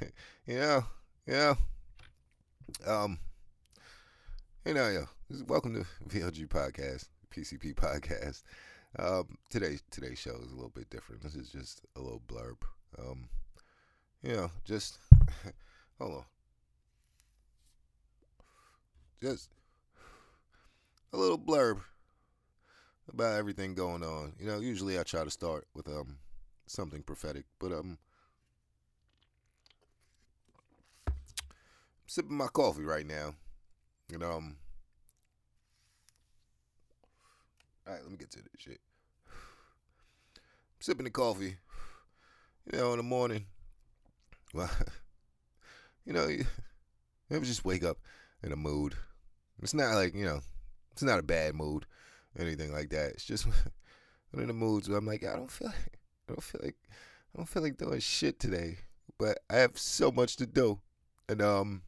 yeah. know, um, you know, yo, welcome to VLG podcast, PCP podcast. Um, today today's show is a little bit different. This is just a little blurb. Um, you know, just hold on, just a little blurb about everything going on. You know, usually I try to start with um something prophetic, but um sipping my coffee right now. And um All right, let me get to this shit. I'm sipping the coffee. You know, in the morning. Well, you know, you just wake up in a mood. It's not like, you know, it's not a bad mood anything like that. It's just one of the moods where I'm like, I don't feel like, I don't feel like, I don't feel like doing shit today. But I have so much to do, and um,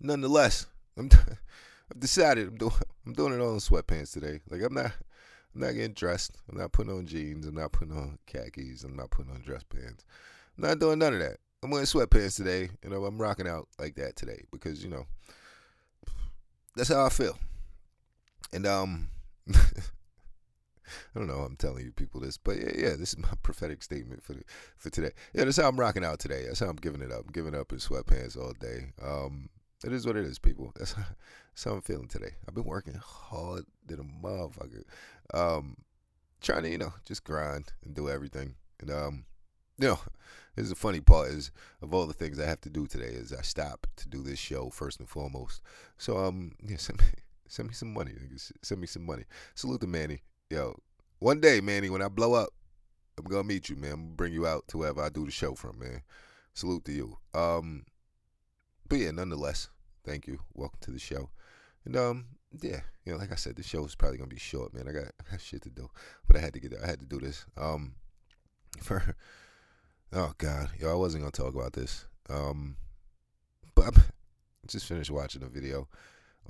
nonetheless, I'm I've decided I'm doing I'm doing it all in sweatpants today. Like I'm not I'm not getting dressed. I'm not putting on jeans. I'm not putting on khakis. I'm not putting on dress pants. I'm not doing none of that. I'm wearing sweatpants today. You know, I'm rocking out like that today because you know that's how I feel. And um, I don't know. I'm telling you people this, but yeah, yeah, this is my prophetic statement for for today. Yeah, that's how I'm rocking out today. That's how I'm giving it up. I'm giving up in sweatpants all day. Um, it is what it is, people. That's how, that's how I'm feeling today. I've been working hard than a motherfucker. Um, trying to, you know, just grind and do everything. And um, you know, this is the funny part is of all the things I have to do today is I stop to do this show first and foremost. So um, yeah, send me send me some money. Send me some money. Salute to Manny. Yo, one day, Manny, when I blow up, I'm gonna meet you, man. I'm gonna bring you out to wherever I do the show from, man. Salute to you. Um, but yeah, nonetheless, thank you. Welcome to the show. And um, yeah, you know, like I said, the show is probably gonna be short, man. I got, I got shit to do, but I had to get, I had to do this. Um, for oh god, yo, I wasn't gonna talk about this. Um, but I just finished watching a video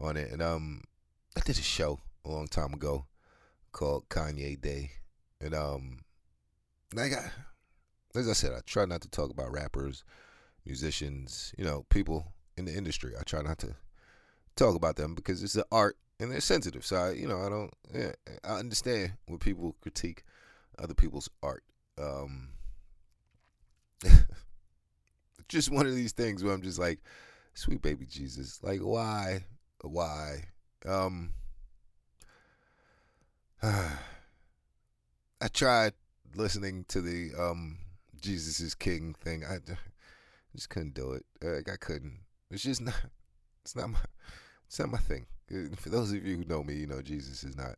on it, and um, I did a show a long time ago called Kanye Day, and um, like I, as I said, I try not to talk about rappers, musicians, you know, people in the industry. I try not to talk about them because it's an art and they're sensitive. So I, you know, I don't, yeah, I understand when people critique other people's art. Um, just one of these things where I'm just like, sweet baby Jesus, like why, why? Um, I tried listening to the um Jesus is King thing. I just couldn't do it. Like I couldn't. It's just not. It's not my. It's not my thing. For those of you who know me, you know Jesus is not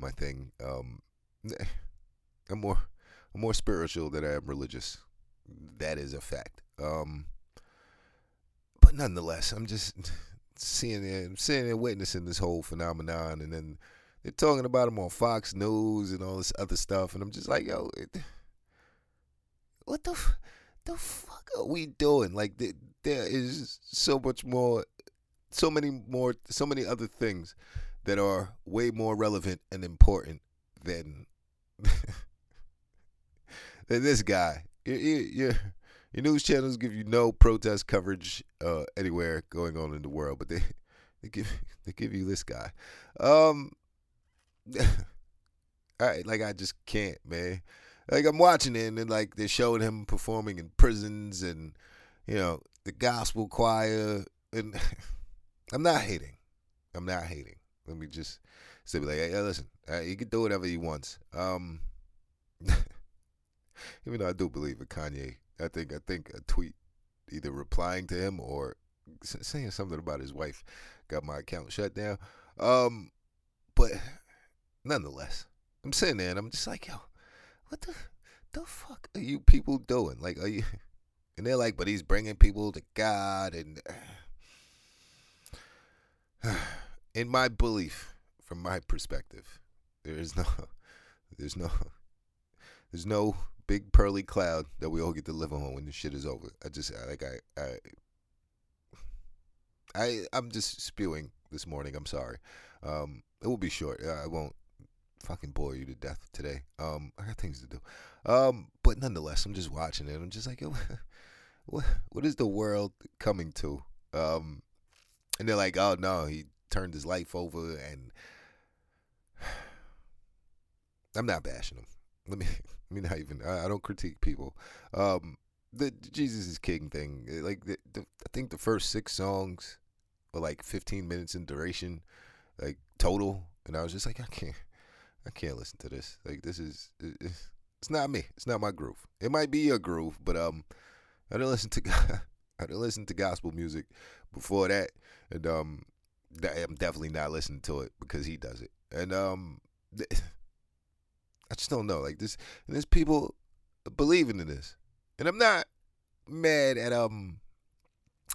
my thing. Um, I'm more. I'm more spiritual than I am religious. That is a fact. Um, but nonetheless, I'm just seeing it, I'm seeing and witnessing this whole phenomenon, and then they're talking about him on Fox News and all this other stuff, and I'm just like, yo, it, what the, the fuck are we doing? Like, there is so much more, so many more, so many other things that are way more relevant and important than than this guy. Your, your, your news channels give you no protest coverage uh, anywhere going on in the world, but they they give they give you this guy. Um, all right, like I just can't, man. Like I'm watching it, and like they're showing him performing in prisons, and you know the gospel choir, and I'm not hating. I'm not hating. Let me just say, like, hey, listen, he can do whatever he wants. Um, even though I do believe in Kanye, I think I think a tweet either replying to him or saying something about his wife got my account shut down. Um, but nonetheless, I'm sitting there and I'm just like, yo, what the the fuck are you people doing? Like, are you? And they're like, but he's bringing people to God, and in my belief, from my perspective, there is no, there's no, there's no big pearly cloud that we all get to live on when the shit is over. I just like I I I I'm just spewing this morning. I'm sorry. Um, it will be short. I won't fucking bore you to death today. Um, I got things to do. Um, but nonetheless, I'm just watching it. I'm just like, what what is the world coming to? Um, and they're like, oh no, he turned his life over, and I'm not bashing him. Let me let me not even. I, I don't critique people. Um, the Jesus is King thing, eh, like the, the, I think the first six songs were like 15 minutes in duration, like total, and I was just like, I can't, I can't listen to this. Like this is, it's, not me. It's not my groove. It might be your groove, but um, I didn't listen to I didn't listen to gospel music before that, and um, I'm definitely not listening to it because he does it, and um, I just don't know. Like this, and there's people believing in this, and I'm not mad at um,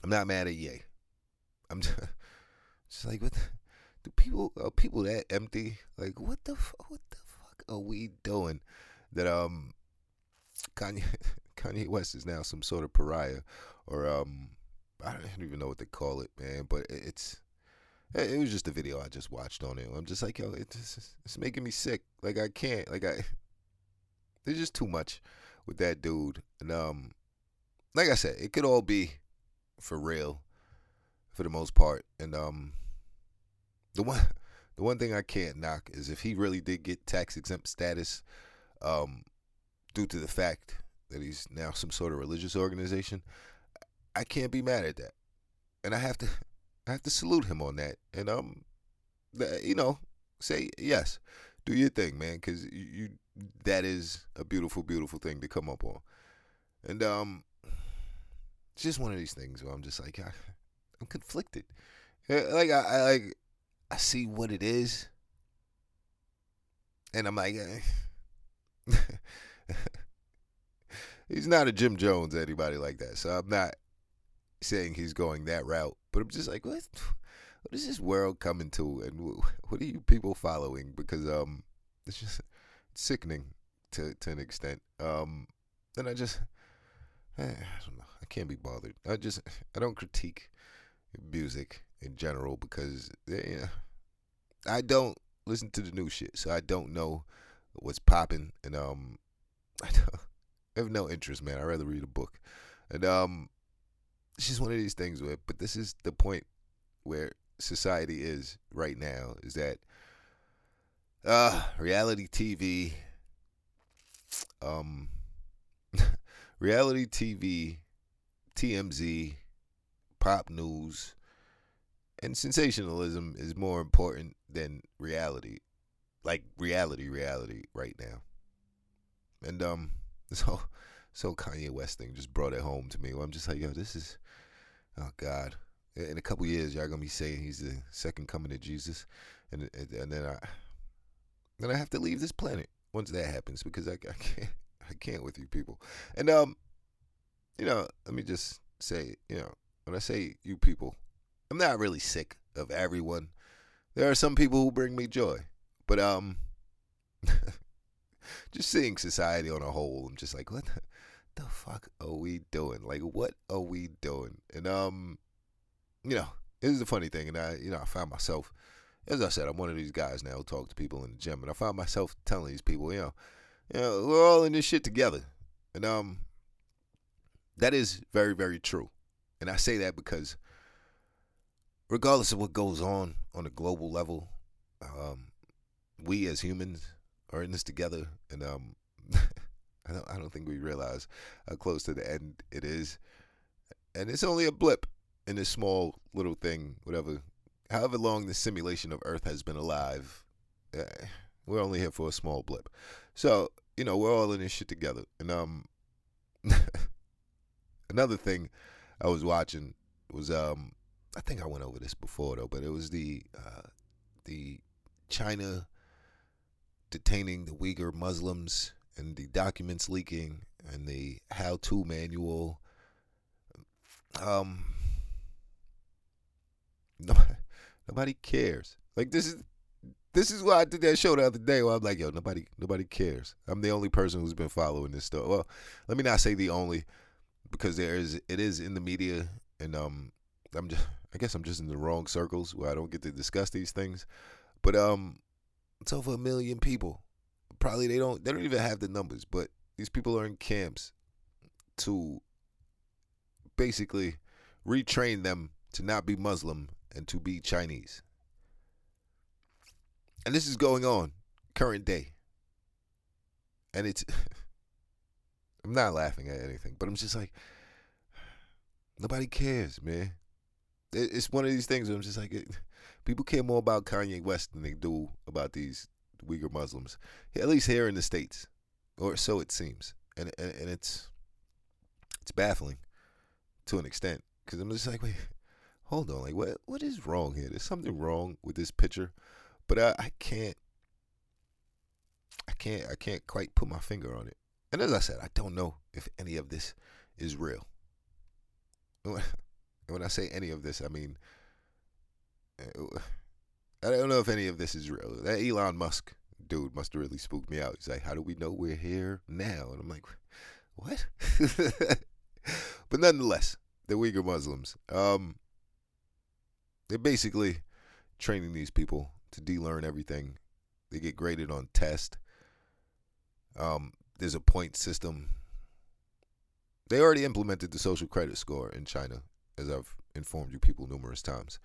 I'm not mad at Ye. I'm just, just like what. The, do people are people that empty? Like what the what the fuck are we doing? That um, Kanye Kanye West is now some sort of pariah, or um, I don't even know what they call it, man. But it's it was just a video I just watched on it. I'm just like, yo, it's it's making me sick. Like I can't. Like I, there's just too much with that dude. And um, like I said, it could all be for real, for the most part. And um, the one the one thing I can't knock is if he really did get tax exempt status, um, due to the fact that he's now some sort of religious organization, I can't be mad at that. And I have to I have to salute him on that. And um you know, say yes. Do your thing, man, cuz you, that is a beautiful beautiful thing to come up on. And um it's just one of these things where I'm just like I, I'm conflicted. Like I, I like I see what it is and I'm like eh. he's not a Jim Jones, anybody like that. So I'm not saying he's going that route, but I'm just like, what? What is this world coming to, and what are you people following? Because um, it's just sickening to to an extent. Um, and I just, eh, I don't know. I can't be bothered. I just, I don't critique music in general because yeah, I don't listen to the new shit, so I don't know what's popping, and um, I. I have no interest, man. I'd rather read a book. And um it's just one of these things where but this is the point where society is right now is that uh reality TV um reality TV TMZ pop news and sensationalism is more important than reality like reality reality right now and um so so Kanye West thing just brought it home to me. I'm just like, yo, this is oh God. In a couple years, y'all gonna be saying he's the second coming of Jesus, and and then I then I have to leave this planet once that happens because I, I can't I can't with you people. And um, you know, let me just say, you know, when I say you people, I'm not really sick of everyone. There are some people who bring me joy, but um. just seeing society on a whole, I'm just like, what the, fuck are we doing? Like, what are we doing? And um, you know, this is a funny thing, and I, you know, I found myself, as I said, I'm one of these guys now who talk to people in the gym, and I found myself telling these people, you know, you know, we're all in this shit together, and um, that is very, very true, and I say that because regardless of what goes on on a global level, um, we as humans are in this together, and um, I don't I don't think we realize how close to the end it is, and it's only a blip in this small little thing, whatever. However long the simulation of Earth has been alive, eh, we're only here for a small blip. So you know we're all in this shit together, and um, another thing I was watching was um, I think I went over this before though, but it was the uh, the China detaining the Uyghur Muslims and the documents leaking and the how-to manual. Um, nobody, nobody cares. Like this is this is why I did that show the other day where I'm like, yo, nobody nobody cares. I'm the only person who's been following this stuff. Well, let me not say the only, because there is it is in the media, and um, I'm just I guess I'm just in the wrong circles where I don't get to discuss these things. But um, it's over a million people. Probably they don't they don't even have the numbers, but these people are in camps to basically retrain them to not be Muslim and to be Chinese. And this is going on current day. And it's I'm not laughing at anything, but I'm just like nobody cares, man. It's one of these things where I'm just like it, people care more about Kanye West than they do about these Uyghur Muslims. At least here in the states, or so it seems, and and, and it's it's baffling to an extent because I'm just like, wait, hold on, like what what is wrong here? There's something wrong with this picture, but I, I can't, I can't, I can't quite put my finger on it. And as I said, I don't know if any of this is real. And when I say any of this, I mean uh, I don't know if any of this is real. That Elon Musk dude must have really spooked me out. He's like, "How do we know we're here now?" And I'm like, "What?" but nonetheless, the Uyghur Muslims, um, they're basically training these people to de-learn everything. They get graded on test. Um, there's a point system. They already implemented the social credit score in China, as I've informed you people numerous times.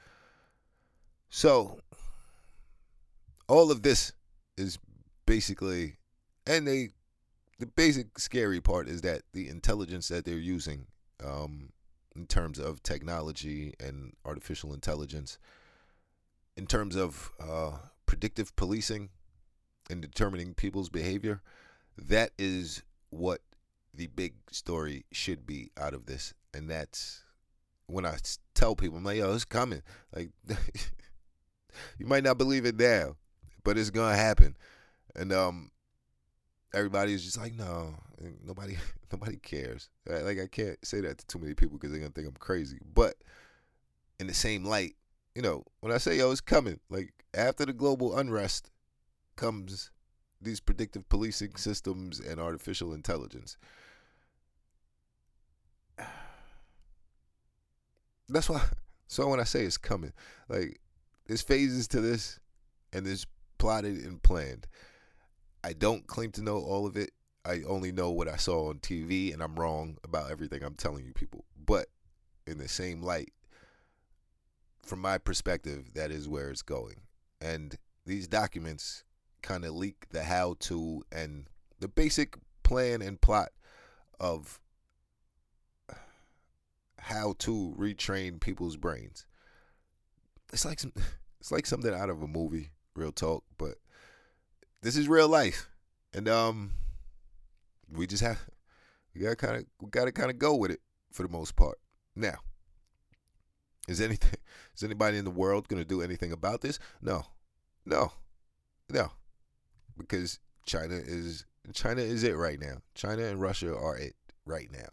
So, all of this is basically, and they, the basic scary part is that the intelligence that they're using, um, in terms of technology and artificial intelligence, in terms of uh, predictive policing and determining people's behavior, that is what the big story should be out of this. And that's when I tell people, I'm like, yo, it's coming. Like, you might not believe it now, but it's gonna happen. And um, everybody is just like, no, nobody, nobody cares. Like I can't say that to too many people because they're gonna think I'm crazy. But in the same light, you know, when I say yo, it's coming. Like after the global unrest comes these predictive policing systems and artificial intelligence. That's why. So when I say it's coming, like there's phases to this, and there's plotted and planned. I don't claim to know all of it. I only know what I saw on TV, and I'm wrong about everything I'm telling you people. But in the same light, from my perspective, that is where it's going. And these documents kind of leak the how to and the basic plan and plot of how to retrain people's brains it's like some it's like something out of a movie, real talk, but this is real life. And um we just have we gotta kinda we gotta kinda go with it for the most part. Now, is anything is anybody in the world gonna do anything about this? No. No. No. Because China is China is it right now. China and Russia are it right now.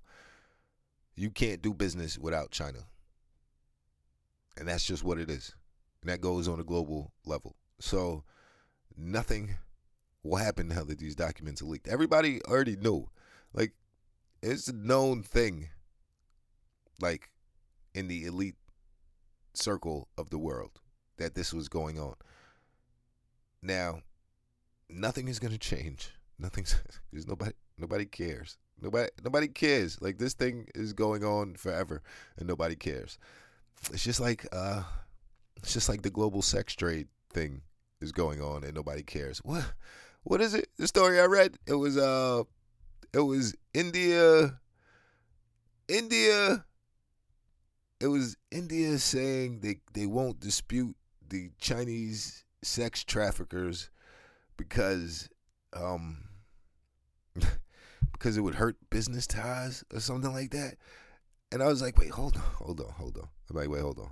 You can't do business without China. And that's just what it is. And that goes on a global level. So nothing will happen now that these documents are leaked. Everybody already knew. Like, it's a known thing, like, in the elite circle of the world that this was going on. Now, nothing is gonna change. Nothing's because nobody nobody cares. Nobody nobody cares. Like this thing is going on forever and nobody cares it's just like uh, it's just like the global sex trade thing is going on and nobody cares. What what is it? The story I read it was uh it was India India it was India saying they they won't dispute the Chinese sex traffickers because um because it would hurt business ties or something like that. And I was like, wait, hold on, hold on, hold on. I'm like, wait, hold on.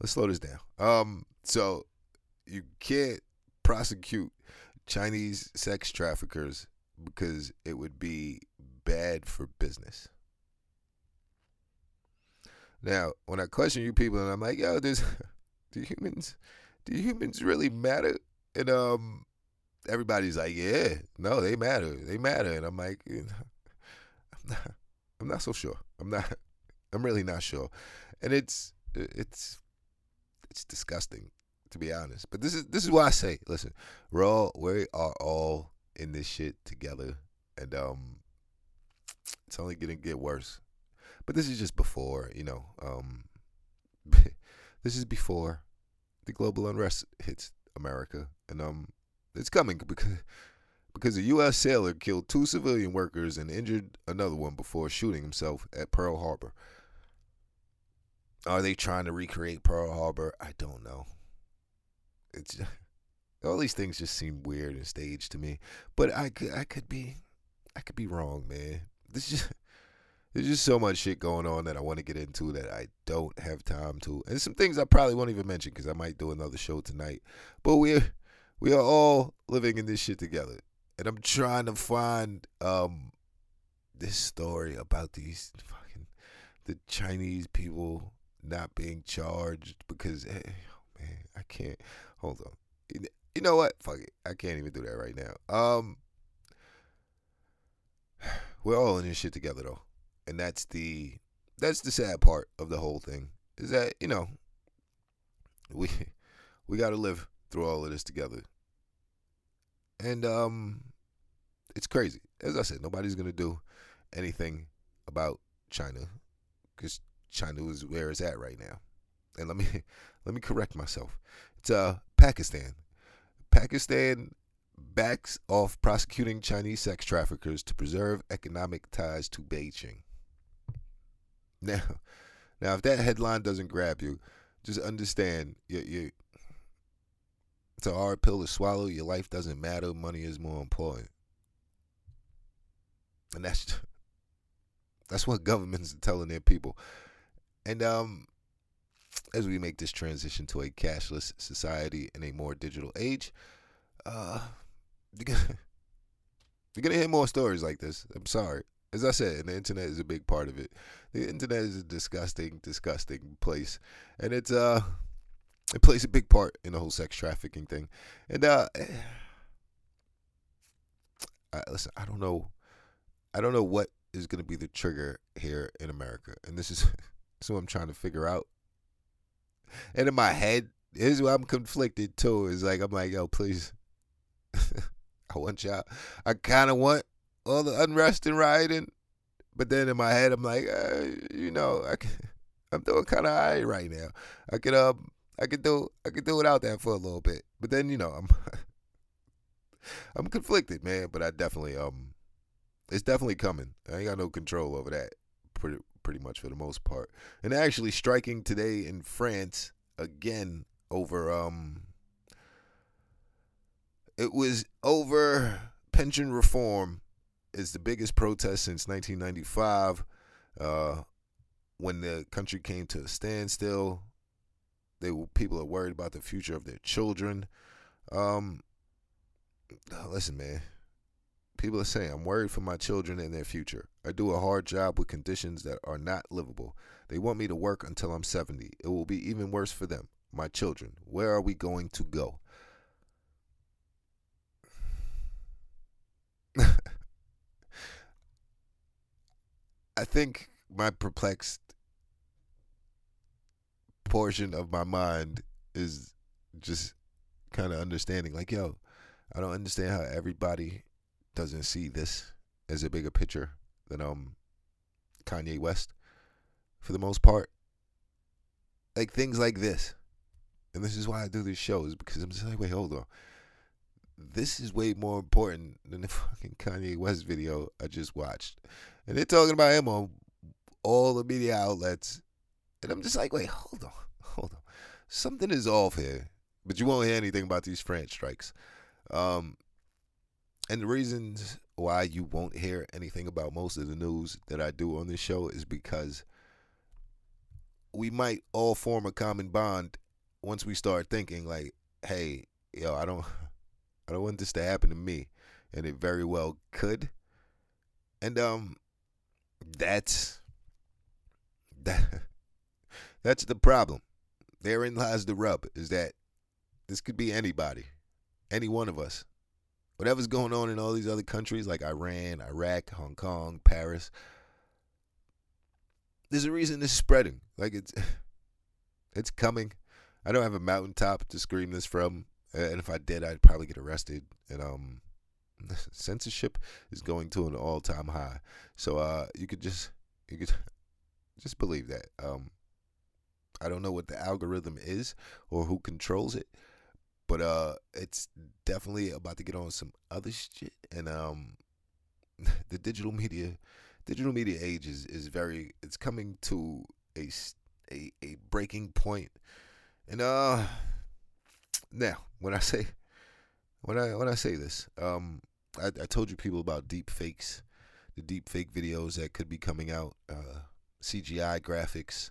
Let's slow this down. Um, so you can't prosecute Chinese sex traffickers because it would be bad for business. Now, when I question you people and I'm like, yo, does do humans do humans really matter? And um everybody's like, yeah, no, they matter. They matter. And I'm like, I'm not I'm not so sure. I'm not I'm really not sure, and it's it's it's disgusting to be honest. But this is this is why I say, listen, we're all we are all in this shit together, and um, it's only gonna get worse. but this is just before, you know, um, this is before the global unrest hits America, and um, it's coming because because a U.S. sailor killed two civilian workers and injured another one before shooting himself at Pearl Harbor. Are they trying to recreate Pearl Harbor? I don't know. It's all these things just seem weird and staged to me, but I could I could be I could be wrong, man. This just there's just so much shit going on that I want to get into that I don't have time to, and some things I probably won't even mention because I might do another show tonight. But we're we are all living in this shit together, and I'm trying to find um this story about these fucking the Chinese people not being charged because hey, oh man, I can't hold on. You know what? Fuck it. I can't even do that right now. Um we're all in this shit together though. And that's the that's the sad part of the whole thing. Is that, you know, we we gotta live through all of this together. And um it's crazy. As I said, nobody's gonna do anything about China because China is where it's at right now. And let me let me correct myself. It's uh Pakistan. Pakistan backs off prosecuting Chinese sex traffickers to preserve economic ties to Beijing. Now, now if that headline doesn't grab you, just understand you, you it's a hard pill to swallow. Your life doesn't matter. Money is more important. And that's that's what governments are telling their people. And um, as we make this transition to a cashless society in a more digital age, uh, you're gonna, you're gonna hear more stories like this. I'm sorry. As I said, the internet is a big part of it. The internet is a disgusting, disgusting place, and it's uh, it plays a big part in the whole sex trafficking thing. And uh, I, listen, I don't know, I don't know what is gonna be the trigger here in America, and this is That's what I'm trying to figure out. And in my head, is where I'm conflicted too. Is like I'm like, yo, please. I want y'all. I kind of want all the unrest and rioting, but then in my head, I'm like, uh, you know, I can, I'm doing kind of high right now. I could um, I could do, I could do without that for a little bit. But then you know, I'm, I'm conflicted, man. But I definitely um, it's definitely coming. I ain't got no control over that. Pretty, pretty much for the most part. And actually striking today in France again over um it was over pension reform is the biggest protest since 1995 uh when the country came to a standstill they people are worried about the future of their children um listen man People are saying, I'm worried for my children and their future. I do a hard job with conditions that are not livable. They want me to work until I'm 70. It will be even worse for them, my children. Where are we going to go? I think my perplexed portion of my mind is just kind of understanding like yo i don't understand how everybody doesn't see this as a bigger picture than um Kanye West for the most part. Like things like this. And this is why I do these shows because I'm just like, wait, hold on. This is way more important than the fucking Kanye West video I just watched. And they're talking about him on all the media outlets. And I'm just like, wait, hold on. Hold on. Something is off here. But you won't hear anything about these French strikes. Um, and the reasons why you won't hear anything about most of the news that I do on this show is because we might all form a common bond once we start thinking like, hey, yo, I don't I don't want this to happen to me. And it very well could. And um that's that that's the problem. Therein lies the rub, is that this could be anybody. Any one of us whatever's going on in all these other countries like Iran, Iraq, Hong Kong, Paris, there's a reason this is spreading. Like it's it's coming. I don't have a mountaintop to scream this from, and if I did, I'd probably get arrested. And um, censorship is going to an all-time high. So uh, you could just you could Just believe that. Um, I don't know what the algorithm is or who controls it, but uh, it's definitely about to get on some other shit. And um, the digital media, digital media age is, is very. It's coming to a a a breaking point. And uh, now when I say when I when I say this, um, I, I told you people about deep fakes, the deep fake videos that could be coming out, uh, CGI graphics,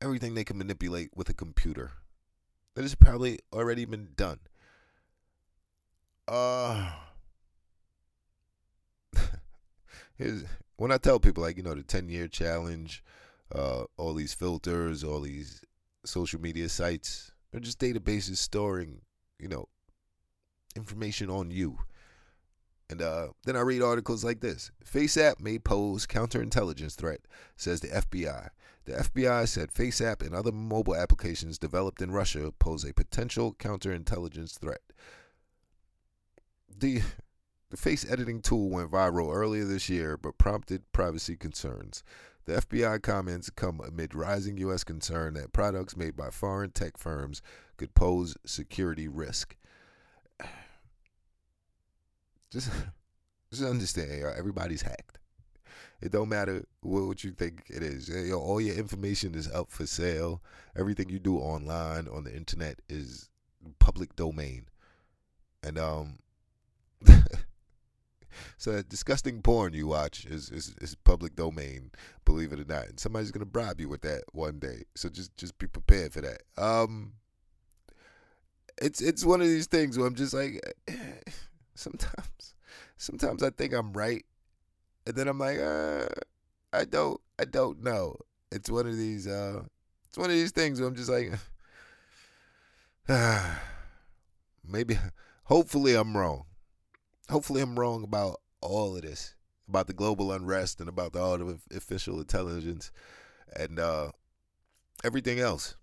everything they can manipulate with a computer. That has probably already been done. Uh, here's when I tell people like you know the ten year challenge, uh, all these filters, all these social media sites, they're just databases storing you know information on you. And uh, then I read articles like this FaceApp may pose counterintelligence threat, says the FBI. The FBI said FaceApp and other mobile applications developed in Russia pose a potential counterintelligence threat. The, the face editing tool went viral earlier this year but prompted privacy concerns. The FBI comments come amid rising U.S. concern that products made by foreign tech firms could pose security risk just just understand, everybody's hacked. It don't matter what, you think it is. Yo, all your information is up for sale. Everything you do online on the internet is public domain, and um. so that disgusting porn you watch is, is is public domain, believe it or not. And somebody's gonna bribe you with that one day. So just just be prepared for that. Um it's it's one of these things where I'm just like sometimes sometimes I think I'm right, and then I'm like, uh, I don't I don't know. It's one of these uh, it's one of these things where I'm just like, uh, maybe, hopefully I'm wrong. Hopefully I'm wrong about all of this, about the global unrest and about the artificial intelligence and uh, everything else.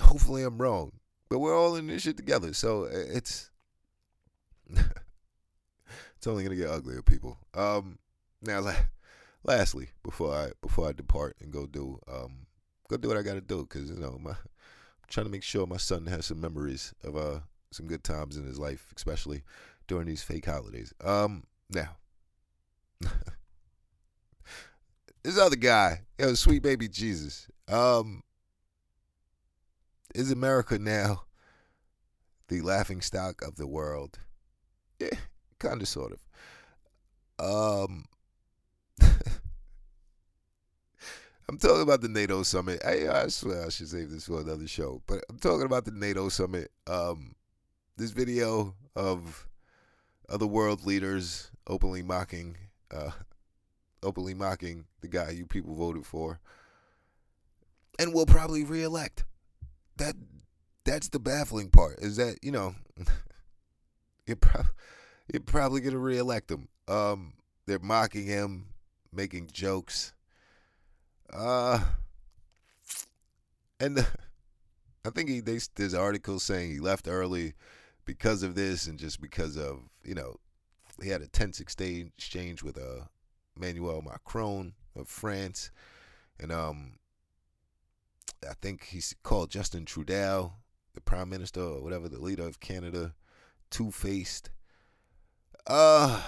Hopefully I'm wrong, but we're all in this shit together, so it's. It's only gonna get uglier, people. Um, now, la- lastly, before I before I depart and go do um go do what I gotta do, cause you know my I'm trying to make sure my son has some memories of uh some good times in his life, especially during these fake holidays. Um, now. this other guy, sweet baby Jesus. Um, is America now the laughing stock of the world? Yeah, kind of, sort of. Um, I'm talking about the NATO summit. I, I swear I should save this for another show, but I'm talking about the NATO summit. Um, this video of other world leaders openly mocking, uh, openly mocking the guy you people voted for, and will probably reelect. That that's the baffling part. Is that you know, it probably you're probably gonna reelect him. Um, they're mocking him, making jokes. Uh, and the, I think he they, there's articles saying he left early because of this and just because of you know he had a tense exchange exchange with uh Emmanuel Macron of France, and um I think he called Justin Trudeau, the prime minister or whatever, the leader of Canada, two faced. Uh,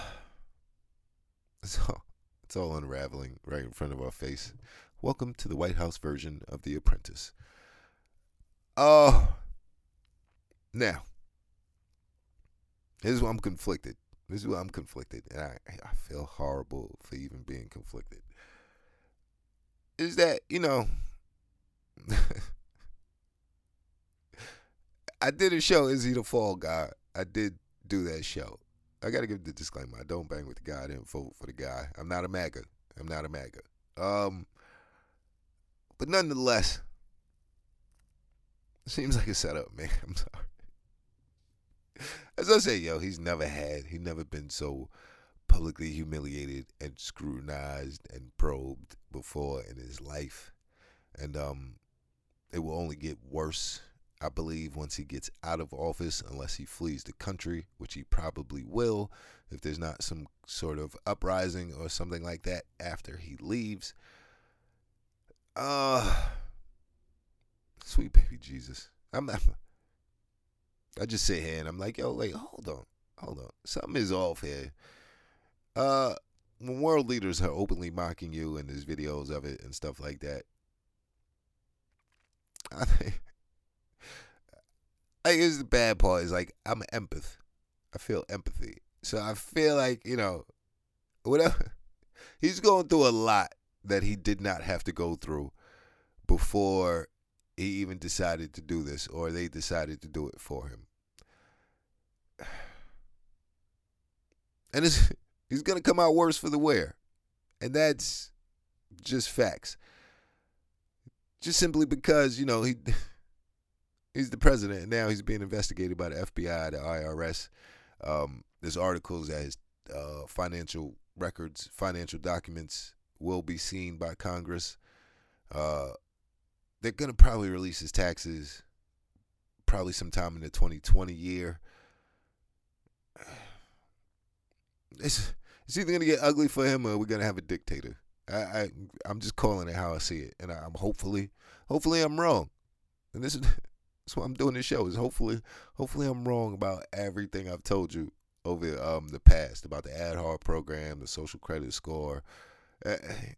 so it's all unraveling right in front of our face. Welcome to the White House version of The Apprentice. Oh, uh, now, here's why I'm conflicted. This is why I'm conflicted, and I, I feel horrible for even being conflicted. Is that, you know, I did a show, Is He the Fall Guy? I did do that show. I gotta give the disclaimer. I don't bang with the guy. I didn't vote for the guy. I'm not a MAGA. I'm not a MAGA. Um, but nonetheless, seems like a setup, man. I'm sorry. As I say, yo, he's never had, he's never been so publicly humiliated and scrutinized and probed before in his life. And um, it will only get worse I believe once he gets out of office, unless he flees the country, which he probably will, if there's not some sort of uprising or something like that after he leaves, Uh sweet baby Jesus. I'm not I just sit here and I'm like, yo, wait, hold on. Hold on. Something is off here. Uh when world leaders are openly mocking you and there's videos of it and stuff like that, I think I guess the bad part is like I'm an empath. I feel empathy. So I feel like, you know, whatever he's going through a lot that he did not have to go through before he even decided to do this or they decided to do it for him. And it's he's gonna come out worse for the wear. And that's just facts. Just simply because, you know, he he's the president now he's being investigated by the FBI, the IRS. Um, there's articles that his uh, financial records, financial documents will be seen by Congress. Uh, they're gonna probably release his taxes probably sometime in the 2020 year. It's it's either gonna get ugly for him or we're gonna have a dictator. I, I I'm just calling it how I see it, and I'm hopefully hopefully I'm wrong. And this is that's why I'm doing this show is hopefully hopefully I'm wrong about everything I've told you over um the past about the ad hoc program, the social credit score, uh,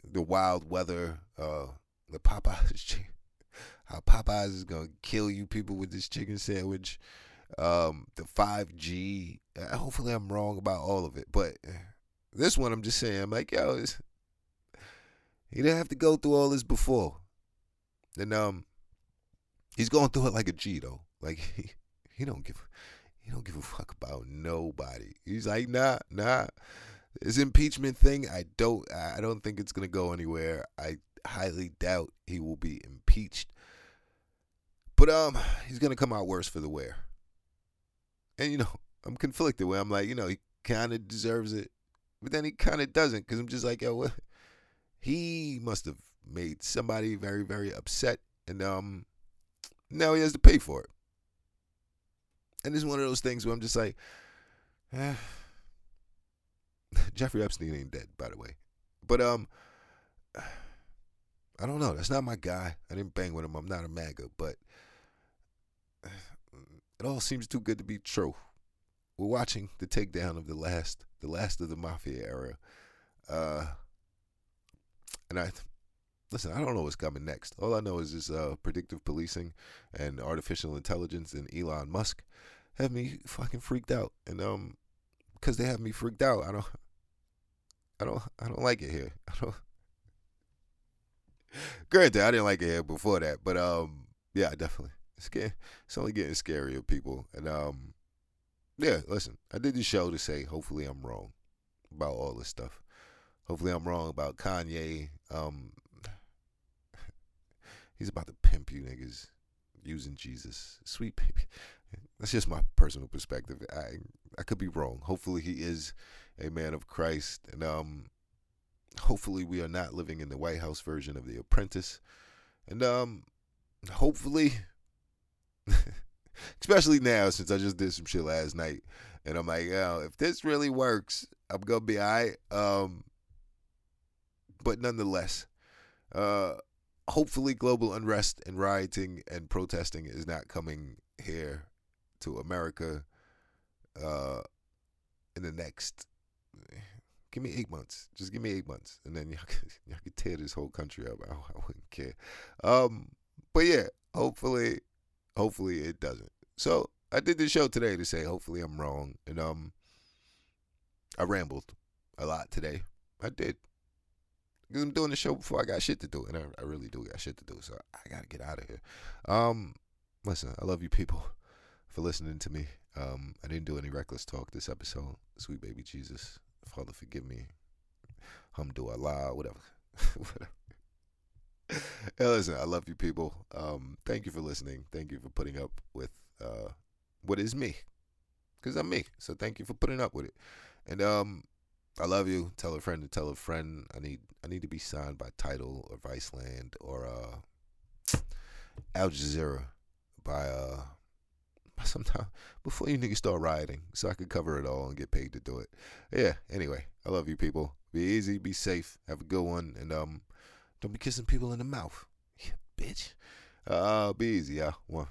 the wild weather, uh, the Popeyes how Popeyes is gonna kill you people with this chicken sandwich, um, the five G. Uh, hopefully I'm wrong about all of it, but this one I'm just saying I'm like yo, he didn't have to go through all this before, and um, he's going through it like a G though, like he he don't give he don't give a fuck about nobody. He's like, nah, nah. This impeachment thing, I don't I don't think it's gonna go anywhere. I highly doubt he will be impeached. But um he's gonna come out worse for the wear. And you know, I'm conflicted where I'm like, you know, he kinda deserves it. But then he kinda doesn't, because I'm just like, yo, what he must have made somebody very, very upset and um now he has to pay for it. And it's one of those things where I'm just like, eh. Jeffrey Epstein ain't dead, by the way. But um, I don't know. That's not my guy. I didn't bang with him. I'm not a MAGA, but it all seems too good to be true. We're watching the takedown of the last, the last of the mafia era. Uh, and I listen, I don't know what's coming next. All I know is this uh, predictive policing and artificial intelligence and Elon Musk have me fucking freaked out. And um, because they have me freaked out, I don't, I don't, I don't like it here. I don't. Granted, I didn't like it here before that, but um, yeah, definitely. It's getting, it's only getting scarier, people. And um, yeah, listen, I did the show to say hopefully I'm wrong about all this stuff. Hopefully I'm wrong about Kanye. Um, he's about to pimp you niggas using Jesus. Sweet baby. That's just my personal perspective. I I could be wrong. Hopefully he is a man of Christ, and um, hopefully we are not living in the White House version of The Apprentice, and um, hopefully, especially now since I just did some shit last night, and I'm like, oh, if this really works, I'm gonna be alright. Um, but nonetheless, uh, hopefully global unrest and rioting and protesting is not coming here to America uh, in the next. Give me eight months. Just give me eight months, and then y'all can, y'all tear this whole country up. I, I wouldn't care. Um, but yeah, hopefully, hopefully it doesn't. So I did this show today to say hopefully I'm wrong, and um, I rambled a lot today. I did. I'm doing the show before I got shit to do, and I, I really do got shit to do. So I gotta get out of here. Um, listen, I love you people for listening to me. Um, I didn't do any reckless talk this episode. Sweet baby Jesus, Father, forgive me. Hamdulillah, whatever. whatever. hey, listen, I love you people. Um, thank you for listening. Thank you for putting up with uh, what is me, because I'm me. So thank you for putting up with it. And um, I love you. Tell a friend to tell a friend. I need I need to be signed by Tidal or Viceland or uh, Al Jazeera by uh by sometime before you niggas start rioting so I could cover it all and get paid to do it. Yeah, anyway, I love you people. Be easy, be safe, have a good one, and um Don't be kissing people in the mouth. Yeah, bitch. Uh, be easy, y'all. One.